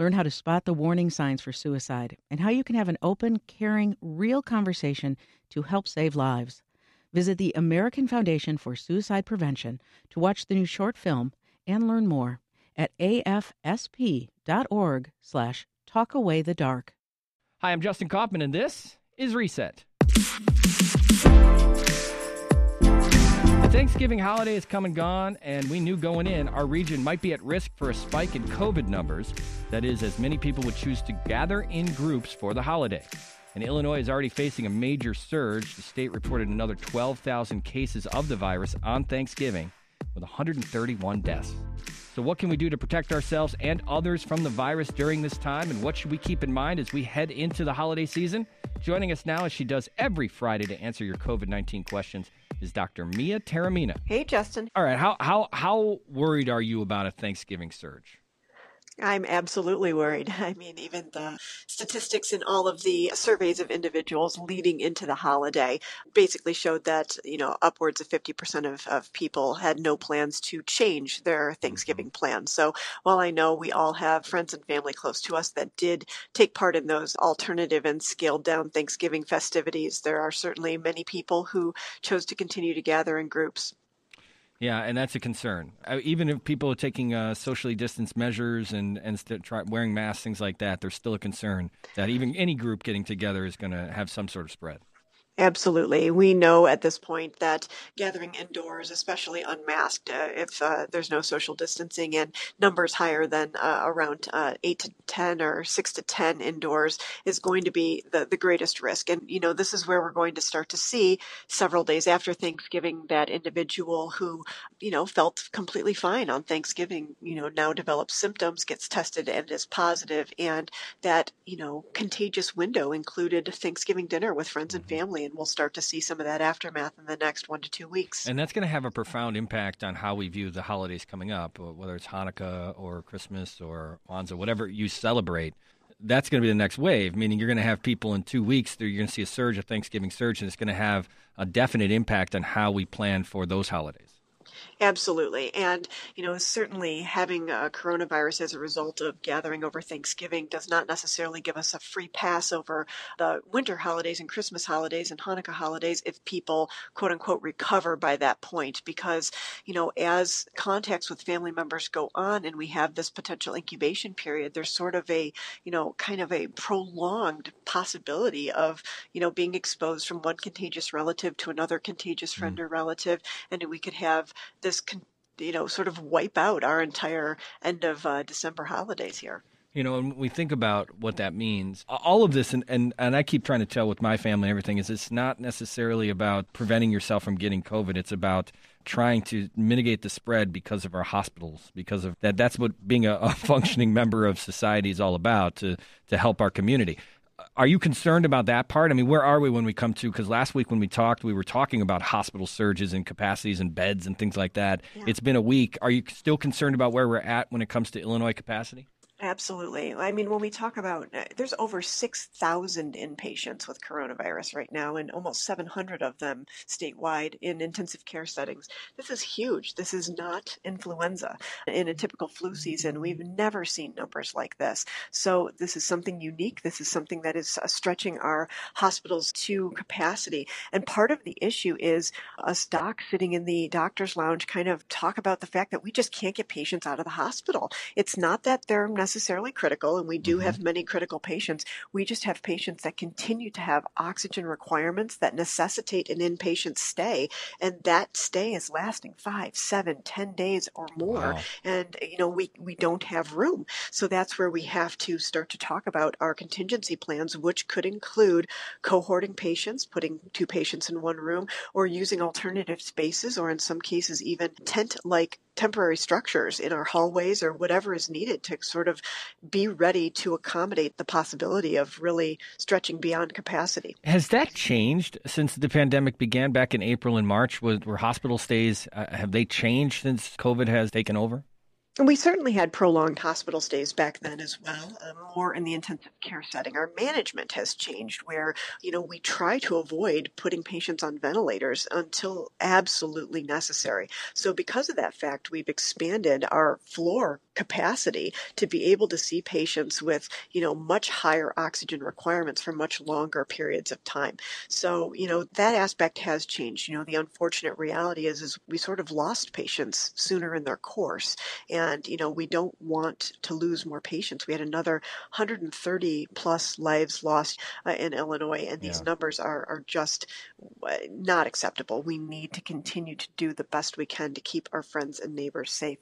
learn how to spot the warning signs for suicide, and how you can have an open, caring, real conversation to help save lives. Visit the American Foundation for Suicide Prevention to watch the new short film and learn more at afsp.org slash talkawaythedark. Hi, I'm Justin Kaufmann, and this is Reset. Thanksgiving holiday is come and gone, and we knew going in our region might be at risk for a spike in COVID numbers. That is, as many people would choose to gather in groups for the holiday. And Illinois is already facing a major surge. The state reported another 12,000 cases of the virus on Thanksgiving, with 131 deaths. So, what can we do to protect ourselves and others from the virus during this time? And what should we keep in mind as we head into the holiday season? Joining us now, as she does every Friday to answer your COVID 19 questions, is Dr. Mia Taormina. Hey, Justin. All right, how, how, how worried are you about a Thanksgiving surge? I'm absolutely worried. I mean, even the statistics in all of the surveys of individuals leading into the holiday basically showed that, you know, upwards of 50% of, of people had no plans to change their mm-hmm. Thanksgiving plans. So while I know we all have friends and family close to us that did take part in those alternative and scaled down Thanksgiving festivities, there are certainly many people who chose to continue to gather in groups. Yeah, and that's a concern. Uh, even if people are taking uh, socially distanced measures and and st- try, wearing masks, things like that, there's still a concern that even any group getting together is going to have some sort of spread. Absolutely. We know at this point that gathering indoors, especially unmasked, uh, if uh, there's no social distancing and numbers higher than uh, around uh, 8 to 10 or 6 to 10 indoors, is going to be the, the greatest risk. And, you know, this is where we're going to start to see several days after Thanksgiving that individual who, you know, felt completely fine on Thanksgiving, you know, now develops symptoms, gets tested and is positive. positive, and that, you know, contagious window included Thanksgiving dinner with friends and family and we'll start to see some of that aftermath in the next one to two weeks. And that's going to have a profound impact on how we view the holidays coming up, uh, whether it's Hanukkah or Christmas or Kwanzaa, whatever you celebrate. That's going to be the next wave, meaning you're going to have people in two weeks. You're going to see a surge, a Thanksgiving surge, and it's going to have a definite impact on how we plan for those holidays. Absolutely. And, you know, certainly having a coronavirus as a result of gathering over Thanksgiving does not necessarily give us a free pass over the winter holidays and Christmas holidays and Hanukkah holidays if people, quote unquote, recover by that point. Because, you know, as contacts with family members go on and we have this potential incubation period, there's sort of a, you know, kind of a prolonged possibility of, you know, being exposed from one contagious relative to another contagious friend mm. or relative. And we could have this, can you know, sort of wipe out our entire end of uh, December holidays here. You know, and we think about what that means. All of this, and, and, and I keep trying to tell with my family and everything, is it's not necessarily about preventing yourself from getting COVID. It's about trying to mitigate the spread because of our hospitals, because of that. That's what being a, a functioning member of society is all about to, to help our community are you concerned about that part? I mean, where are we when we come to? Because last week when we talked, we were talking about hospital surges and capacities and beds and things like that. Yeah. It's been a week. Are you still concerned about where we're at when it comes to Illinois capacity? Absolutely. I mean, when we talk about, uh, there's over 6,000 inpatients with coronavirus right now, and almost 700 of them statewide in intensive care settings. This is huge. This is not influenza. In a typical flu season, we've never seen numbers like this. So this is something unique. This is something that is uh, stretching our hospitals to capacity. And part of the issue is us docs sitting in the doctor's lounge kind of talk about the fact that we just can't get patients out of the hospital. It's not that they're necessarily necessarily critical, and we do mm-hmm. have many critical patients. We just have patients that continue to have oxygen requirements that necessitate an inpatient stay, and that stay is lasting five, seven, ten days or more. Wow. And you know, we we don't have room, so that's where we have to start to talk about our contingency plans, which could include cohorting patients, putting two patients in one room, or using alternative spaces, or in some cases even tent-like temporary structures in our hallways or whatever is needed to sort of be ready to accommodate the possibility of really stretching beyond capacity. Has that changed since the pandemic began back in April and March? Was, were hospital stays, uh, have they changed since COVID has taken over? And we certainly had prolonged hospital stays back then as well, uh, more in the intensive care setting. Our management has changed where, you know, we try to avoid putting patients on ventilators until absolutely necessary. So because of that fact, we've expanded our floor capacity to be able to see patients with, you know, much higher oxygen requirements for much longer periods of time. So, you know, that aspect has changed. You know, the unfortunate reality is, is we sort of lost patients sooner in their course. And, you know, we don't want to lose more patients. We had another 130 plus lives lost uh, in Illinois, and these yeah. numbers are, are just uh, not acceptable. We need to continue to do the best we can to keep our friends and neighbors safe.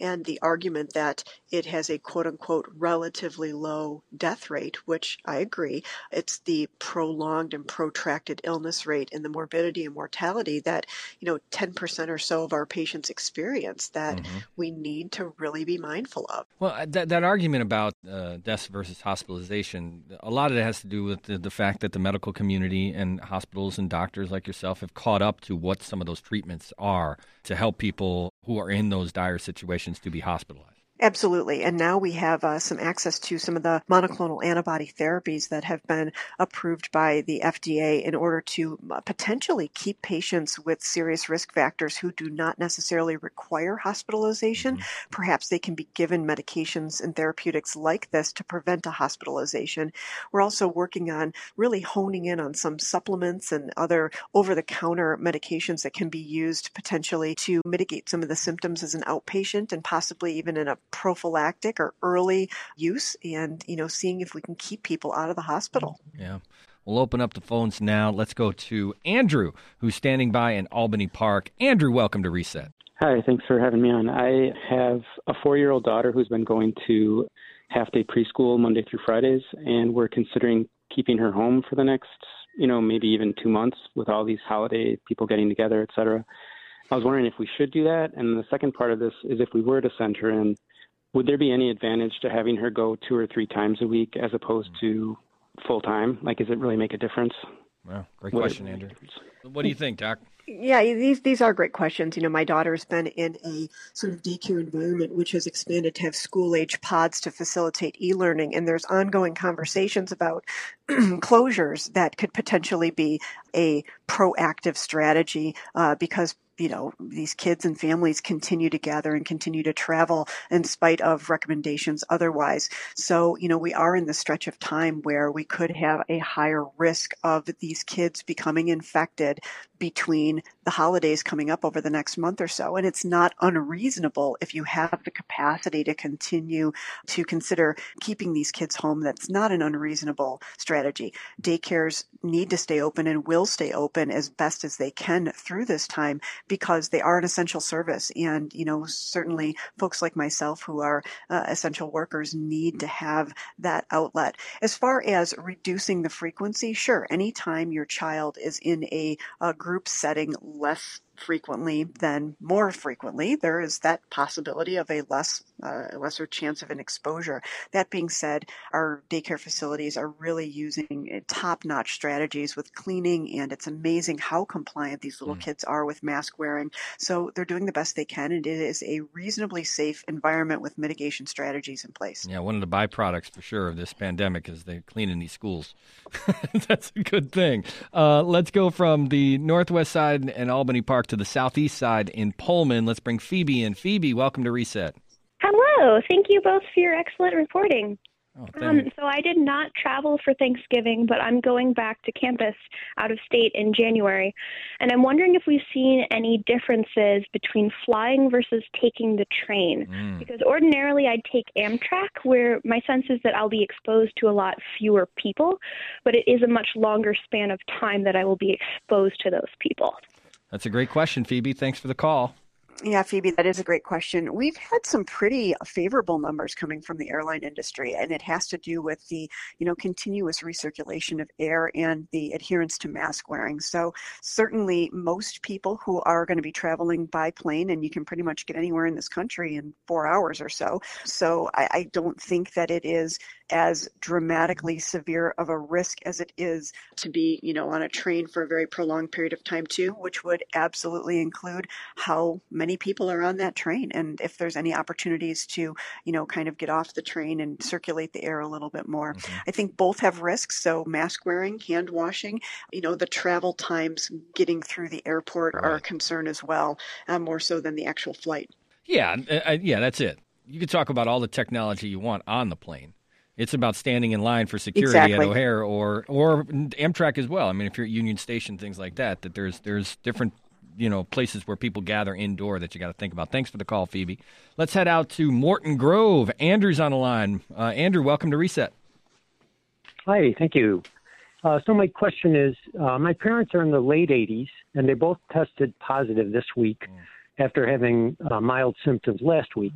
And the argument that that it has a quote unquote relatively low death rate, which I agree. It's the prolonged and protracted illness rate and the morbidity and mortality that, you know, 10% or so of our patients experience that mm-hmm. we need to really be mindful of. Well, uh, that, that argument about uh, deaths versus hospitalization, a lot of it has to do with the, the fact that the medical community and hospitals and doctors like yourself have caught up to what some of those treatments are to help people who are in those dire situations to be hospitalized. Absolutely. And now we have uh, some access to some of the monoclonal antibody therapies that have been approved by the FDA in order to potentially keep patients with serious risk factors who do not necessarily require hospitalization. Mm-hmm. Perhaps they can be given medications and therapeutics like this to prevent a hospitalization. We're also working on really honing in on some supplements and other over the counter medications that can be used potentially to mitigate some of the symptoms as an outpatient and possibly even in a prophylactic or early use and, you know, seeing if we can keep people out of the hospital. Mm-hmm. Yeah. We'll open up the phones now. Let's go to Andrew, who's standing by in Albany Park. Andrew, welcome to Reset. Hi, thanks for having me on. I have a four year old daughter who's been going to half day preschool Monday through Fridays, and we're considering keeping her home for the next, you know, maybe even two months with all these holiday people getting together, et cetera. I was wondering if we should do that. And the second part of this is if we were to send her in, would there be any advantage to having her go two or three times a week as opposed to full time? Like, does it really make a difference? Well, great question, Andrew. What do you think, Doc? Yeah, these these are great questions. You know, my daughter's been in a sort of daycare environment which has expanded to have school age pods to facilitate e-learning, and there's ongoing conversations about closures that could potentially be a proactive strategy uh, because you know, these kids and families continue to gather and continue to travel in spite of recommendations otherwise. So, you know, we are in the stretch of time where we could have a higher risk of these kids becoming infected between the holidays coming up over the next month or so. And it's not unreasonable if you have the capacity to continue to consider keeping these kids home. That's not an unreasonable strategy. Daycares need to stay open and will stay open as best as they can through this time because they are an essential service. And, you know, certainly folks like myself who are uh, essential workers need to have that outlet. As far as reducing the frequency, sure, anytime your child is in a, a group setting less frequently than more frequently. There is that possibility of a less uh, lesser chance of an exposure. That being said, our daycare facilities are really using top-notch strategies with cleaning, and it's amazing how compliant these little mm. kids are with mask wearing. So they're doing the best they can, and it is a reasonably safe environment with mitigation strategies in place. Yeah, one of the byproducts for sure of this pandemic is they're cleaning these schools. That's a good thing. Uh, let's go from the northwest side and Albany Park to the southeast side in Pullman. Let's bring Phoebe in. Phoebe, welcome to Reset. Hello. Thank you both for your excellent reporting. Oh, um, so I did not travel for Thanksgiving, but I'm going back to campus out of state in January, and I'm wondering if we've seen any differences between flying versus taking the train. Mm. Because ordinarily I'd take Amtrak, where my sense is that I'll be exposed to a lot fewer people, but it is a much longer span of time that I will be exposed to those people. That's a great question, Phoebe. Thanks for the call. Yeah, Phoebe, that is a great question. We've had some pretty favorable numbers coming from the airline industry, and it has to do with the, you know, continuous recirculation of air and the adherence to mask wearing. So certainly most people who are going to be traveling by plane, and you can pretty much get anywhere in this country in four hours or so. So I, I don't think that it is as dramatically severe of a risk as it is to be, you know, on a train for a very prolonged period of time too, which would absolutely include how many people are on that train and if there's any opportunities to, you know, kind of get off the train and circulate the air a little bit more. Mm-hmm. I think both have risks. So mask wearing, hand washing, you know, the travel times getting through the airport right. are a concern as well, uh, more so than the actual flight. Yeah, uh, yeah, that's it. You could talk about all the technology you want on the plane it's about standing in line for security exactly. at O'Hare or or Amtrak as well. I mean, if you're at Union Station, things like that, that there's there's different you know places where people gather indoor that you got to think about. Thanks for the call, Phoebe. Let's head out to Morton Grove. Andrew's on the line. Uh, Andrew, welcome to Reset. Hi, thank you. Uh, so my question is, uh, my parents are in the late 80s, and they both tested positive this week mm. after having uh, mild symptoms last week.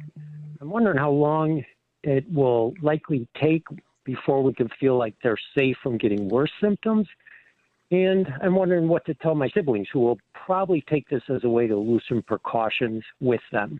I'm wondering how long it will likely take before we can feel like they're safe from getting worse symptoms. And I'm wondering what to tell my siblings who will probably take this as a way to loosen precautions with them.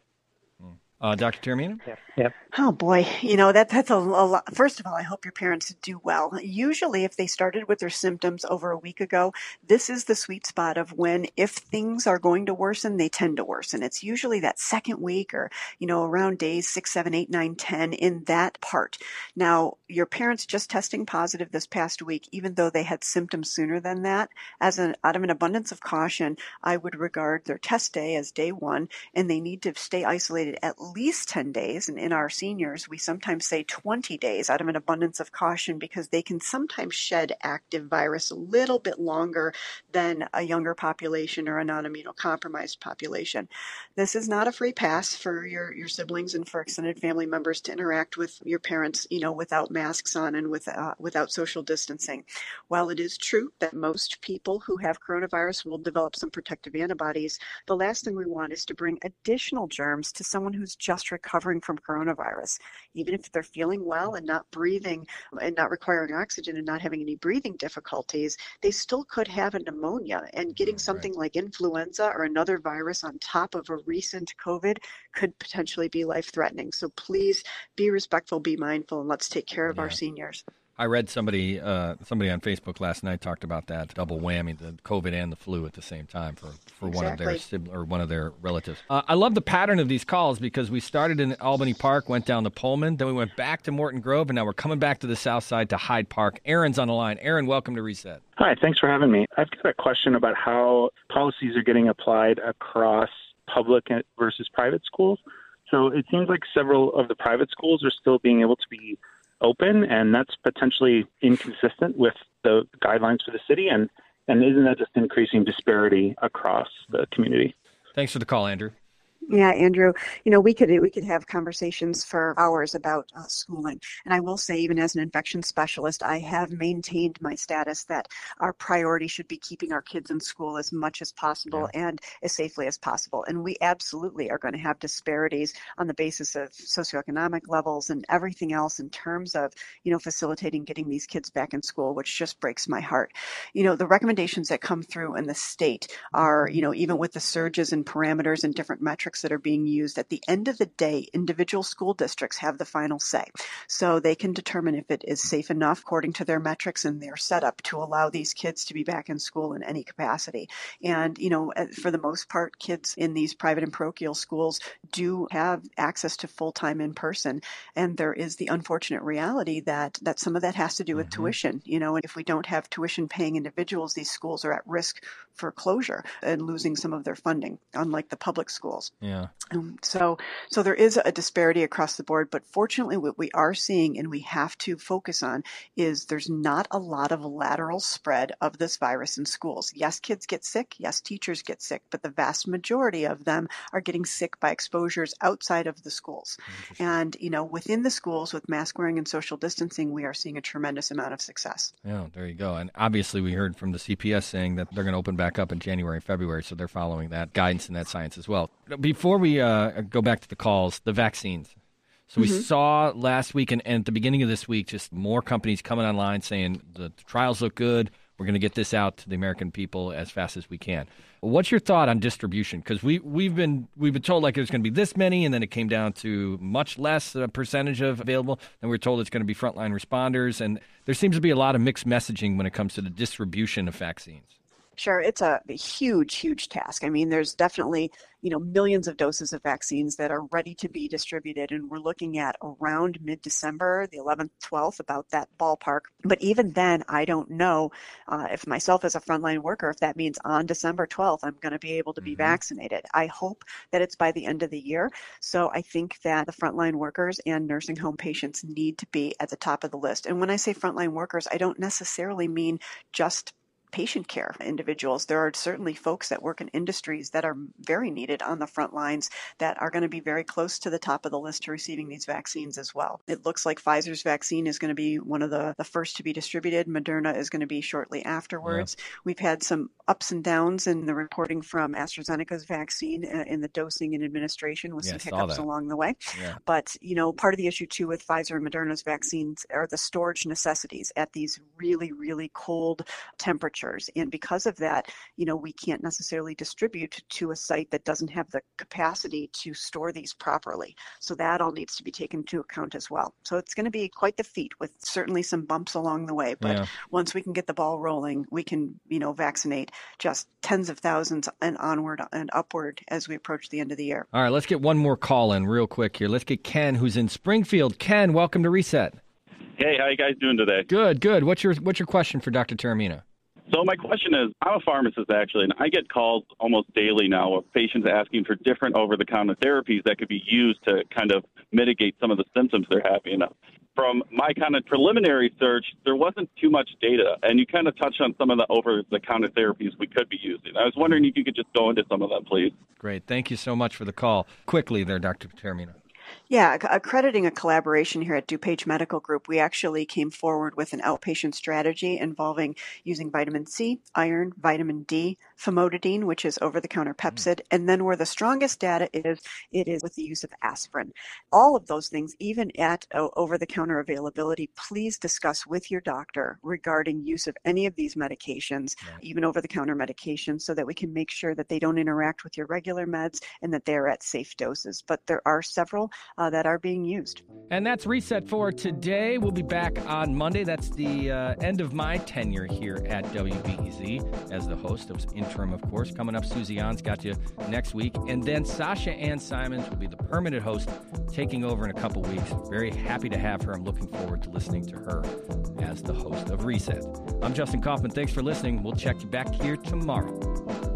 Uh, Dr. Taormina? Yep. yep. Oh boy, you know that that's a, a, lot. First of all, I hope your parents do well. Usually, if they started with their symptoms over a week ago, this is the sweet spot of when, if things are going to worsen, they tend to worsen. It's usually that second week, or you know, around days six, seven, eight, nine, ten, in that part. Now, your parents just testing positive this past week, even though they had symptoms sooner than that, as an out of an abundance of caution, I would regard their test day as day one, and they need to stay isolated at least 10 days. And in our seniors, we sometimes say 20 days out of an abundance of caution because they can sometimes shed active virus a little bit longer than a younger population or a non immunocompromised population. This is not a free pass for your, your siblings and for extended family members to interact with your parents, you know, without masks on and with, uh, without social distancing. While it is true that most people who have coronavirus will develop some protective antibodies, the last thing we want is to bring additional germs to someone who's just recovering from coronavirus. Even if they're feeling well and not breathing and not requiring oxygen and not having any breathing difficulties, they still could have a pneumonia. And getting mm, something right. like influenza or another virus on top of a recent COVID could potentially be life threatening. So please be respectful, be mindful, and let's take care of yeah. our seniors. I read somebody uh, somebody on Facebook last night talked about that double whammy, the COVID and the flu at the same time for, for exactly. one of their sibling, or one of their relatives. Uh, I love the pattern of these calls because we started in Albany Park, went down to Pullman, then we went back to Morton Grove, and now we're coming back to the South Side to Hyde Park. Aaron's on the line. Aaron, welcome to Reset. Hi, thanks for having me. I've got a question about how policies are getting applied across public versus private schools. So it seems like several of the private schools are still being able to be open, and that's potentially inconsistent with the guidelines for the city. And and isn't that just increasing disparity across the community? Thanks for the call, Andrew. Yeah, Andrew, you know, we could we could have conversations for hours about uh, schooling. And I will say even as an infection specialist, I have maintained my status that our priority should be keeping our kids in school as much as possible yeah. and as safely as possible. And we absolutely are going to have disparities on the basis of socioeconomic levels and everything else in terms of, you know, facilitating getting these kids back in school, which just breaks my heart. You know, the recommendations that come through in the state are, you know, even with the surges and parameters and different metrics that are being used, at the end of the day, individual school districts have the final say. So they can determine if it is safe enough according to their metrics and their setup to allow these kids to be back in school in any capacity. And, you know, uh, for the most part, kids in these private and parochial schools do have access to full time in person. And there is the unfortunate reality that, that some of that has to do with mm-hmm. tuition. You know, and if we don't have tuition paying individuals, these schools are at risk for closure and losing some of their funding, unlike the public schools. Yeah. Um, so, so there is a disparity across the board, but fortunately, what we are seeing and we have to focus on is there's not a lot of lateral spread of this virus in schools. Yes, kids get sick. Yes, teachers get sick, but the vast majority of them are getting sick by exposures outside of the schools. And, you know, within the schools with mask wearing and social distancing, we are seeing a tremendous amount of success. Yeah, there you go. And obviously, we heard from the CPS saying that they're going to open back up in January and February, so they're following that guidance and that science as well before we uh, go back to the calls, the vaccines. So we mm-hmm. saw last week and, and, at the beginning of this week just more companies coming online saying the trials look good. We're going to get this out to the American people as fast as we can. What's your thought on distribution? Because we we've been we've been told like there's going to be this many, and then it came down to much less uh, percentage of available. Then we we're told it's going to be frontline responders, and there seems to be a lot of mixed messaging when it comes to the distribution of vaccines. Sure, it's a, huge, huge task. I mean, there's definitely, you know, millions of doses of vaccines that are ready to be distributed, and we're looking at around mid-December, the 11th, 12th, about that ballpark. But even then, I don't know uh, if myself as a frontline worker, if that means on December 12th, I'm going to be able to be mm-hmm. vaccinated. I hope that it's by the end of the year. So I think that the frontline workers and nursing home patients need to be at the top of the list. And when I say frontline workers, I don't necessarily mean just patient care individuals. There are certainly folks that work in industries that are very needed on the front lines that are going to be very close to the top of the list to receiving these vaccines as well. It looks like Pfizer's vaccine is going to be one of the, the first to be distributed. Moderna is going to be shortly afterwards. Yeah. We've had some ups and downs in the reporting from AstraZeneca's vaccine uh, in the dosing and administration with yeah, some hiccups along the way. Yeah. But, you know, part of the issue too with Pfizer and Moderna's vaccines are the storage necessities at these really, really cold temperatures temperatures. And because of that, you know, we can't necessarily distribute to a site that doesn't have the capacity to store these properly. So that all needs to be taken into account as well. So it's going to be quite the feat with certainly some bumps along the way. But yeah. once we can get the ball rolling, we can, you know, vaccinate just tens of thousands and onward and upward as we approach the end of the year. All right, let's get one more call in real quick here. Let's get Ken, who's in Springfield. Ken, welcome to Reset. Hey, how you guys doing today? Good, good. What's your what's your question for Dr. Taormina? So my question is, I'm a pharmacist actually, and I get calls almost daily now of patients asking for different over-the-counter therapies that could be used to kind of mitigate some of the symptoms they're having. Uh, from my kind of preliminary search, there wasn't too much data, and you kind of touched on some of the over-the-counter therapies we could be using. I was wondering if you could just go into some of that, please. Great. Thank you so much for the call. Quickly there, Dr. Taormina. Yeah, accrediting a collaboration here at DuPage Medical Group, we actually came forward with an outpatient strategy involving using vitamin C, iron, vitamin D, famotidine, which is over-the-counter mm. Pepcid, and then where the strongest data is, it is with the use of aspirin. All of those things, even at uh, over-the-counter availability, please discuss with your doctor regarding use of any of these medications, right. even over-the-counter medications, so that we can make sure that they don't interact with your regular meds and that they're at safe doses. But there are several uh, that are being used. And that's Reset for today. We'll be back on Monday. That's the uh, end of my tenure here at WBEZ as the host. It was interim, of course. Coming up, Susie Ann's got you next week. And then Sasha Ann Simons will be the permanent host, taking over in a couple weeks. Very happy to have her. I'm looking forward to listening to her as the host of Reset. I'm Justin Kaufmann. Thanks for listening. We'll check you back here tomorrow.